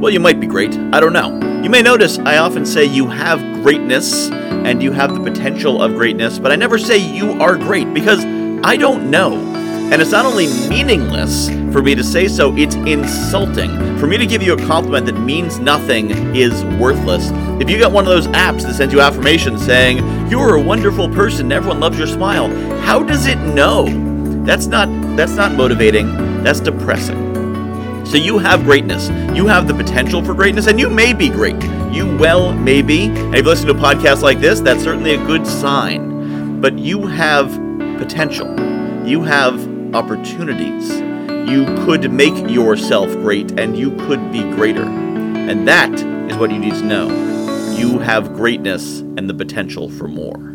Well, you might be great. I don't know. You may notice I often say you have greatness and you have the potential of greatness, but I never say you are great because I don't know. And it's not only meaningless for me to say so, it's insulting. For me to give you a compliment that means nothing is worthless. If you got one of those apps that sends you affirmations saying, You're a wonderful person, everyone loves your smile, how does it know? That's not that's not motivating, that's depressing. So you have greatness. You have the potential for greatness, and you may be great. You well may be. And if you listen to a podcast like this, that's certainly a good sign. But you have potential. You have opportunities. You could make yourself great, and you could be greater. And that is what you need to know. You have greatness and the potential for more.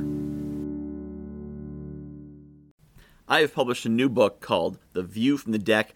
I have published a new book called The View from the Deck